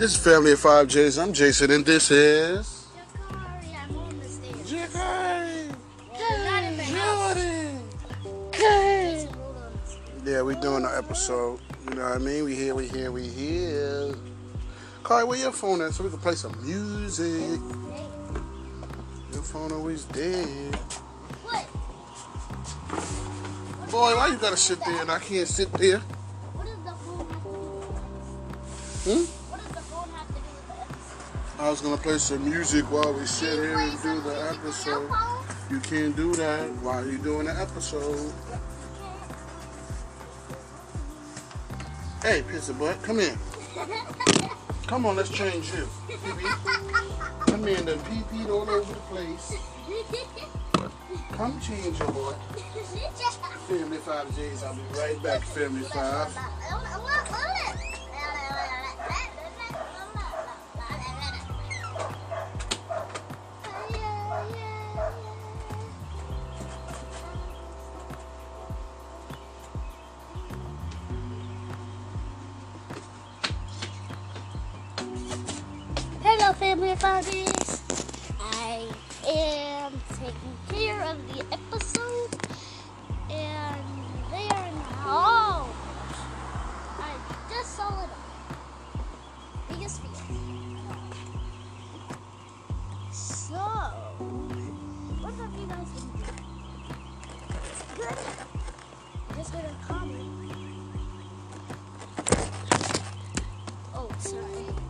This is Family of Five J's. I'm Jason, and this is. Jakari, I'm on the stage. Jakari! Well, not in the house. Jordan! Jason rolled on the stage. Yeah, we're doing an episode. You know what I mean? We here, we here, we here. Carly, where your phone at so we can play some music? Your phone always dead. What? Boy, why you gotta sit there and I can't sit there? What does the phone have to do with Hmm? I was gonna play some music while we sit here and do the episode. You can't do that while you're doing the episode. Hey, pizza butt, come in. Come on, let's change you. Come in, done pee-peed all over the place. Come change your boy. Family 5 J's, I'll be right back, Family 5. Hello, family. I am taking care of the episode, and they are in the hall. I just saw it. Biggest fear. So, what have you guys been doing? Good. I just heard a comment. Oh, sorry.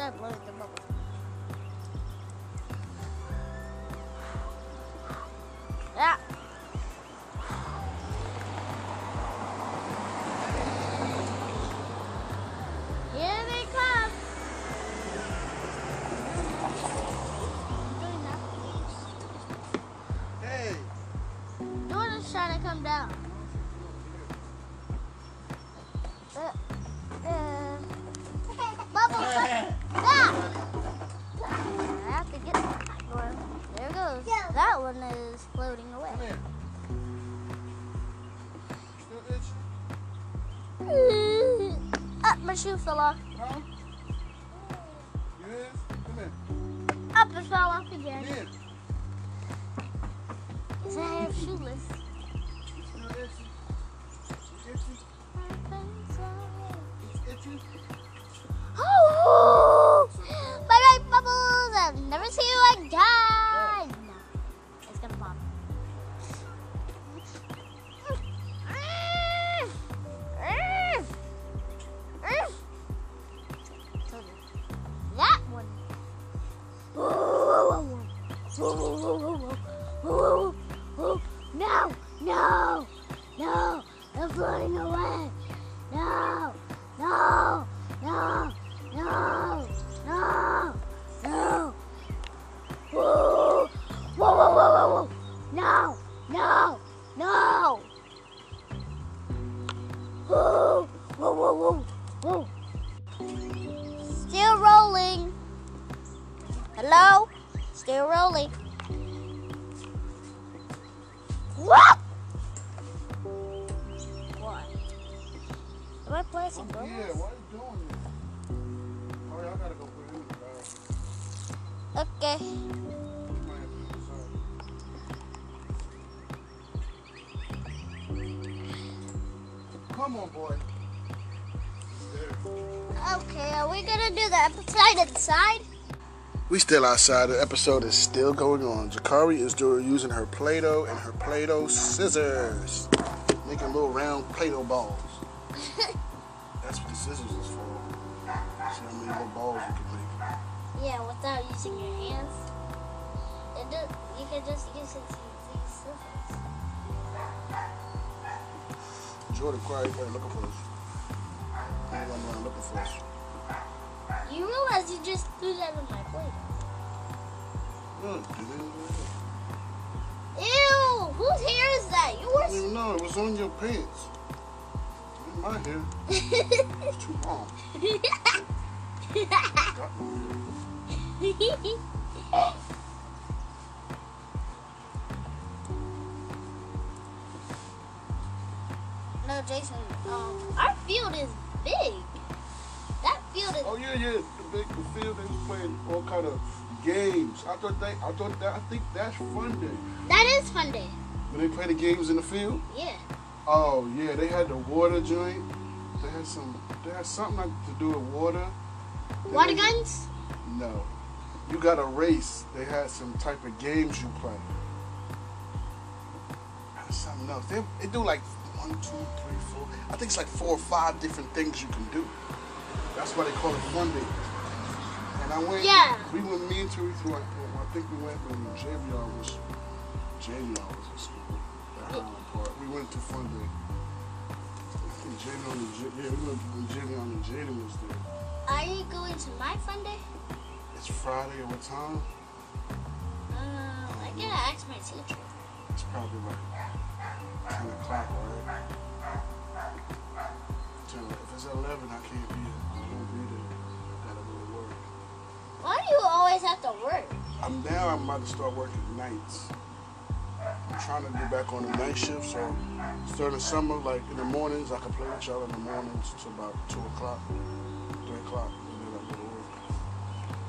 Alright, let's start That one is floating away. Come here. Still itchy? Up, my shoe fell off. Huh? Is? Come here. Up, it fell off again. Here. Because I have shoeless. Still itchy? Itchy? Itchy? Still rolling. What? What? Am I placing oh, Yeah, bonus? why are you doing this? Oh, I gotta go put it in the bag. Okay. You might have to decide. Come on, boy. Okay, are we gonna do the episode inside? We still outside. The episode is still going on. Jakari is doing using her Play-Doh and her Play-Doh scissors, making little round Play-Doh balls. That's what the scissors is for. See how many little balls you can make. Yeah, without using your hands. Do, you can just use it to use scissors. Jordan, quiet, you looking for us. I'm looking for us. You realize you just threw that on my plate. Look, you didn't do it. Ew! Whose hair is that? I Yours? even know. It was on your pants. In my hair. It's too long. No, Jason. Um, our field is big. Field is. Oh yeah, yeah. The big the field they was playing all kind of games. I thought they I thought that I think that's fun day. That is fun day. When they play the games in the field. Yeah. Oh yeah, they had the water joint. They had some they had something like to do with water. Then Water they- guns? No. You got a race. They had some type of games you play. Something else. They, they do like one, two, three, four. I think it's like four or five different things you can do. That's why they call it Monday. And I went. Yeah. We went. Me and Teresa went. I think we went when Javion was. Javion was in school. Highland Park. We went to fun day. I think Javion and yeah, we went when Javion and Jaden was there. Are you going to my fun day? It's Friday at what time? Uh, I gotta ask my teacher. It's probably like 10 o'clock, right? 10, if it's 11, I can't be there. I won't be there. I gotta go to work. Why do you always have to work? I'm now, I'm about to start working nights. I'm trying to get back on the night shift, so starting the summer, like in the mornings, I can play with y'all in the mornings till about 2 o'clock, 3 o'clock, and then I go to work.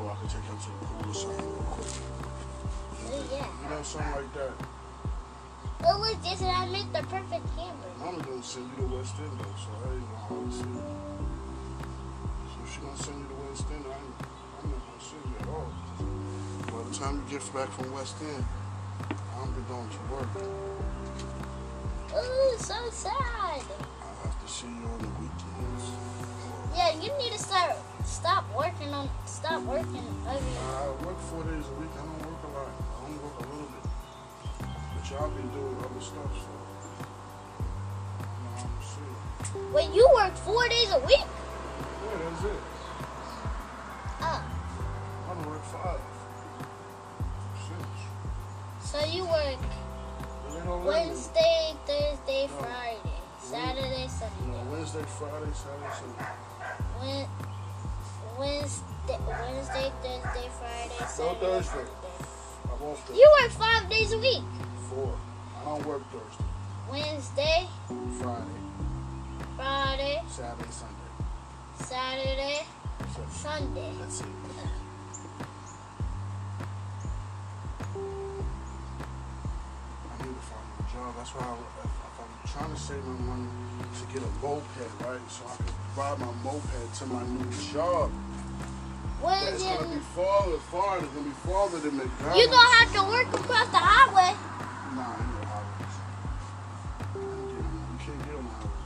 Or I can take y'all to the pool or something real quick. Oh, yeah. You know, something like that. Well, look, Jason, I made the perfect camera. Mama gonna send you to West End though, so I ain't gonna send you. So if she gonna send you to West End, I ain't, I'm not gonna send you at all. By the time you get back from West End, I'm be going to work. Ooh, so sad. I'll have to see you on the weekends. Yeah, you need to start stop working on stop working every. I work four days a week. I don't work a lot. I only work a little bit. But y'all been doing other stuff, so. You know, I'm see. Wait, you work four days a week? Yeah, that's it. Five. Six. so you work But they don't let me. Wednesday, Thursday, No. Friday, Saturday, Sunday. know, Wednesday, Friday, Saturday, Sunday. Wed- Wednesday, Wednesday, Thursday, Friday, Saturday, Thursday. Sunday. I won't Thursday. You work five days a week. Four. I don't work Thursday. Wednesday, Friday, Friday, Saturday, Sunday. Saturday, So Sunday. that's it. That's why I, if, I'm trying to save my money to get a moped, right? So I can ride my moped to my new job. But it's you, gonna be farther, farther. It's gonna be farther than McDonald's. you gonna have to work across the highway. Nah, ain't no highways. You can't get on the highway.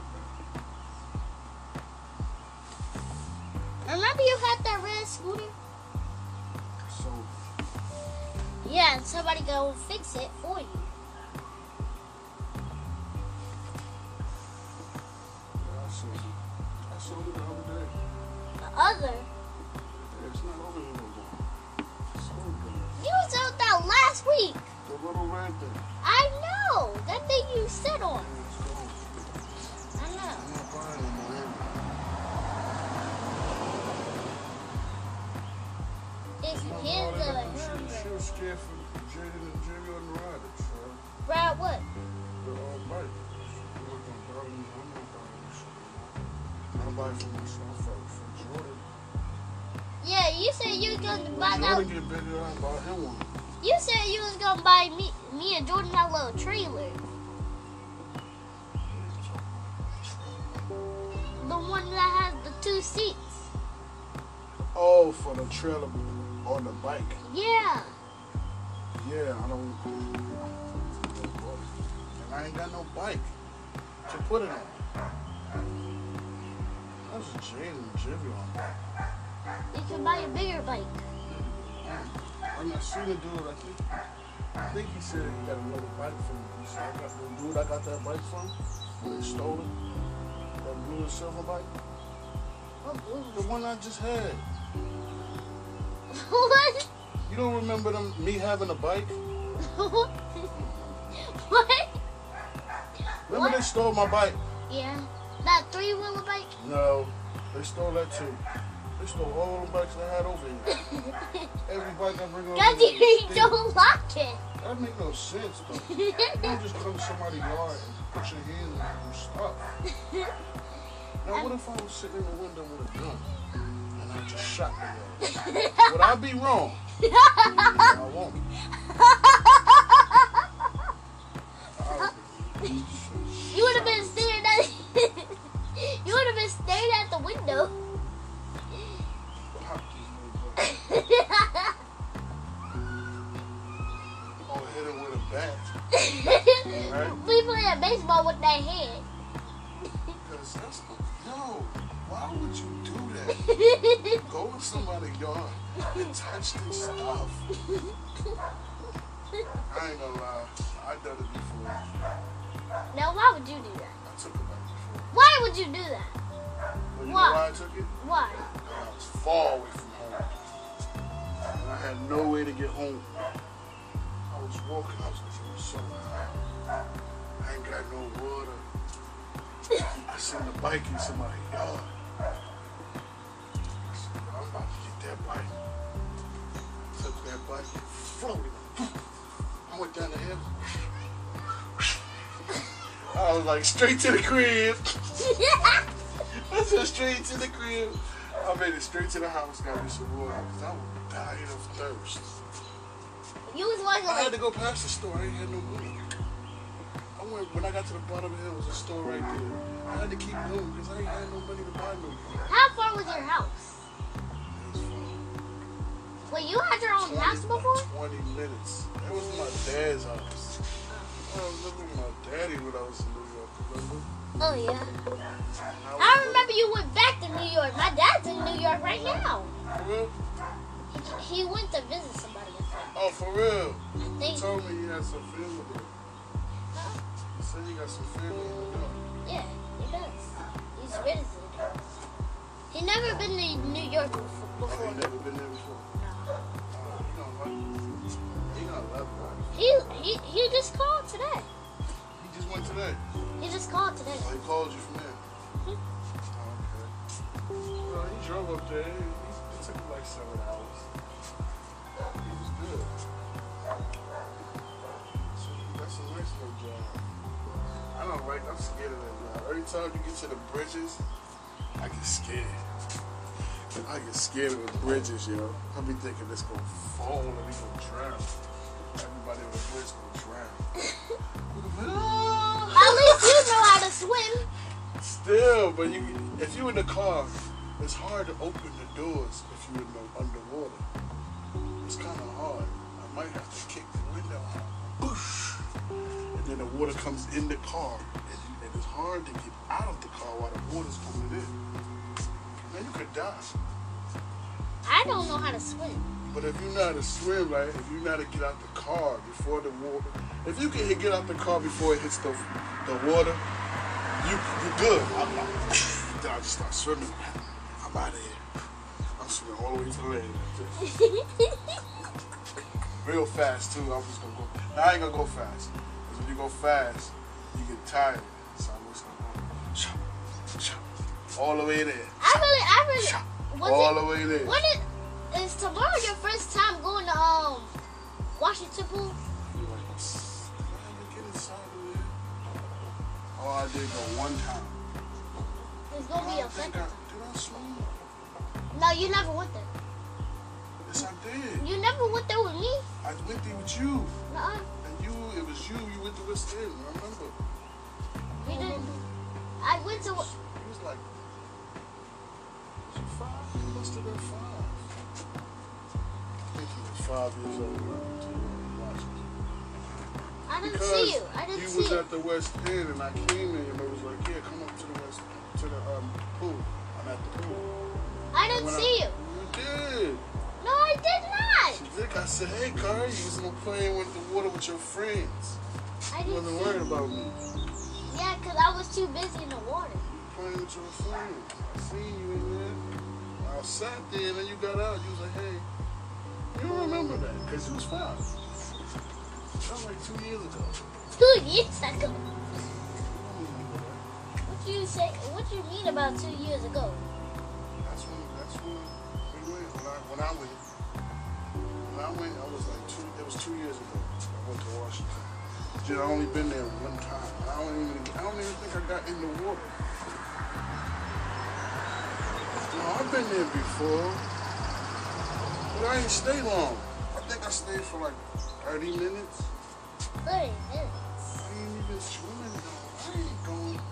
Remember you had that red scooter? So Yeah, and somebody go fix it for you. His hands are she, was scared for Jaden and Jimmy on the ride. Ride what? the uh, bike. I'm gonna buy them. I'm not buying this shit. I'm buying for myself for, Jordan. Yeah, you said you was gonna buy that. Get bigger, I buy him one. You said you was gonna buy me, me and Jordan that little trailer. The one that has the two seats. Oh, for the trailer on the bike. Yeah. Yeah, I don't. And I ain't got no bike to put it on. That's Jimmy on that. You can buy a bigger bike. I'm not seen the dude. I think. I think he said he got another bike from me. He said I got the dude I got that bike from when they stole it. That blue and silver bike. The one I just had. What? You don't remember them me having a bike? what? Remember What? they stole my bike? Yeah. That three wheeler bike? No, they stole that too. They stole all the bikes I had over here. Every bike I bring over Cause here. you they- don't like it. That make no sense though. You don't just come to somebody's yard and put your hands in your stuff. Now what if I was sitting in the window with a gun I just shot? Would I be wrong? I won't. I would be- You would have been staring at You would have been staring at the window. Pop these little bugs. Or hit him with a bat. Right. we playing baseball with that hand. That's no. Why would you do that? Go in somebody's yard and touch their stuff. I ain't gonna lie. I done it before. now why would you do that? I took it back before. Why would you do that? But you Why? know why I took it? Why? I was far away from home. And I had no way to get home. I was walking, I was so high. I ain't got no water. I seen the bike in somebody's yard. I said, I'm about to get that bike. Took that bike and floated. I went down the hill. I was like straight to the crib. I said straight to the crib. I made it straight to the house, got me some water, because I was dying of thirst. you was walking I had to go past the store, I ain't had no money. I went, when I got to the bottom of the hill, there was a store right there. I had to keep going, because I ain't had no money to buy no water. how far was your house? It. Wait, you had your own 20 house before? 20 minutes. It was my dad's house. I was living with my daddy when I was in New York, remember? Oh yeah. And I remember you went back to New York. My dad's in New York right now. For real? He, he went to visit somebody. I think. Oh, for real? I He told me he had some family there. Said he got some family in New York. Yeah, he does. He's visited. He never been to New York before. Oh, before. he never been there before. No. Oh, he gonna like. He gonna love it. He, he he just called today. He just went today. He just called today. Oh, he called you from there. Mhm. Oh, okay. Well, he drove up there. It took him like seven hours. He was good. That's a nice little job. I don't like. I'm scared of that job. Every time you get to the bridges, I get scared. I get scared of the bridges, yo. I be thinking it's gonna fall and we gonna drown. Everybody on the bridge gonna drown. At least you know how to swim. Still, but you, if you in the car, it's hard to open the doors if you in the underwater. It's kind of hard. I might have to kick the window out. Boosh! And then the water comes in the car, and, you, and it's hard to get out of the car while the water's coming in. Man, you could die. I don't know how to swim. But if you know how to swim, like if you know how to get out the car before the water, if you can get out the car before it hits the the water, you you're good. I'm like, then I just start swimming. I'm out of here. I'm swimming all the way to the land. Real fast too. I'm just gonna go. Now I ain't gonna go fast. Cause when you go fast, you get tired. So I'm just gonna go all the way there. I really, I really. Was all it, the way there. what is, is Is tomorrow your first time going to um Washington Pool? You're like, "Psst, did I ever get inside of there?" Oh, I did go one time. There's gonna be a second did I swim? No, you never went there. Yes, I did. You never went there with me. I went there with you. Nuh-uh. And you, it was you. You went to West End. I remember. You didn't. I went to. He was like, was he five? He must have been five. I think he was five years old when I went to Washington. I didn't Because see you. I didn't see you see was at the West End and I came in and it was like, yeah, come up to the West, to the um, pool. I'm at the pool. I didn't When I- see you. You did. No, I did not. She did. I said, hey, Carl, you was no playing with the water with your friends. I You wasn't worried about me. Yeah, because I was too busy in the water. playing with your friends. I seen you in there. I sat there and then you got out. You was like, hey, you don't remember that because you was five. That was like two years ago. Two years ago. You don't remember that. What you say? What do you mean about two years ago? When I, went, when I went, I was like two, it was two years ago. I went to Washington. Just, I only been there one time. I don't even, I don't even think I got in the water. No, I've been there before. But I ain't stay long. I think I stayed for like 30 minutes. Thirty minutes. I ain't even swimming though. I ain't going.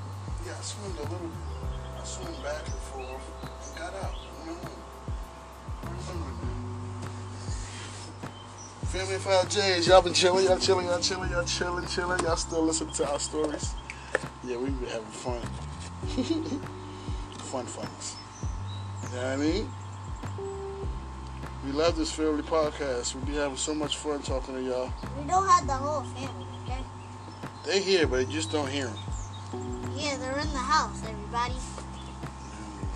Yeah, I swam a little bit. I swam back and forth and got out. went home. Family 5Js, y'all been chilling, y'all chilling, y'all chilling, y'all chilling, chilling. Y'all still listening to our stories. Yeah, we been having fun. fun funs. You know what I mean? We love this family podcast. We be having so much fun talking to y'all. We don't have the whole family, okay? They here, but they just don't hear them. Yeah, they're in the house, everybody.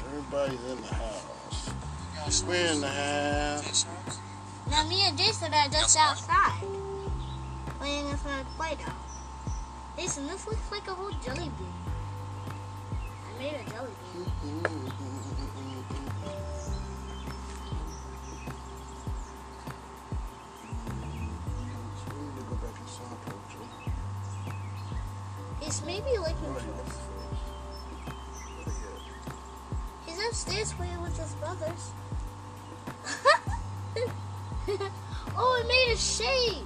Everybody's in the house. We're in the house. Now, me and Jason are just outside playing with our Play-Doh. Jason, this looks like a whole jelly bean. I made a jelly bean. He's maybe like he's upstairs playing with his brothers. oh, it made a shape.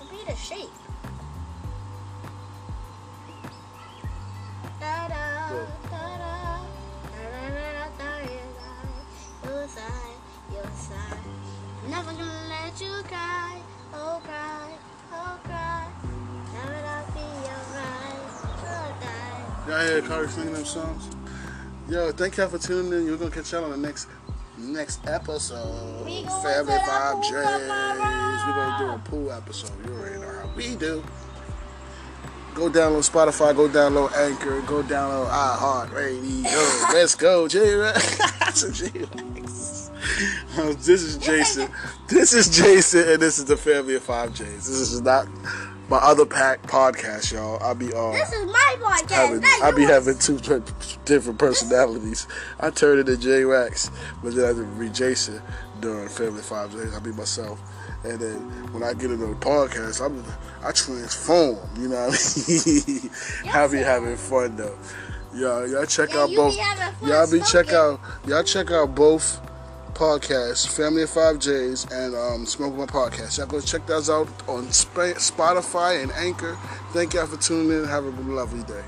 It made a shape. Da da Good. da da da da da da Your side, your side. I'm never gonna let you cry, oh cry, oh cry. Never gonna be alright, oh die. Y'all hear Carter singing them songs? Yo, thank y'all for tuning in. You're gonna catch y'all on the next next episode. We Family Five J's. We're gonna do a pool episode. You already know how we do. Go download Spotify, go download Anchor, go download iHeart Radio. Let's go, J Rex. This is Jason. This is Jason, and this is the Family of Five J's. This is not my other pack podcast, y'all. I'll be on This is my podcast, having, I be having two per- different personalities. I turn into J Wax, but then I have be Jason during Family Five J's. I be myself, and then when I get into the podcast, I'm I transform. You know what I mean? I be having fun though. Y'all, y'all check Yeah, out both. Be y'all be check out. Y'all check out both podcasts, Family of Five J's and um, Smoke My Podcast. Y'all go check those out on Spotify and Anchor. Thank y'all for tuning in. Have a lovely day.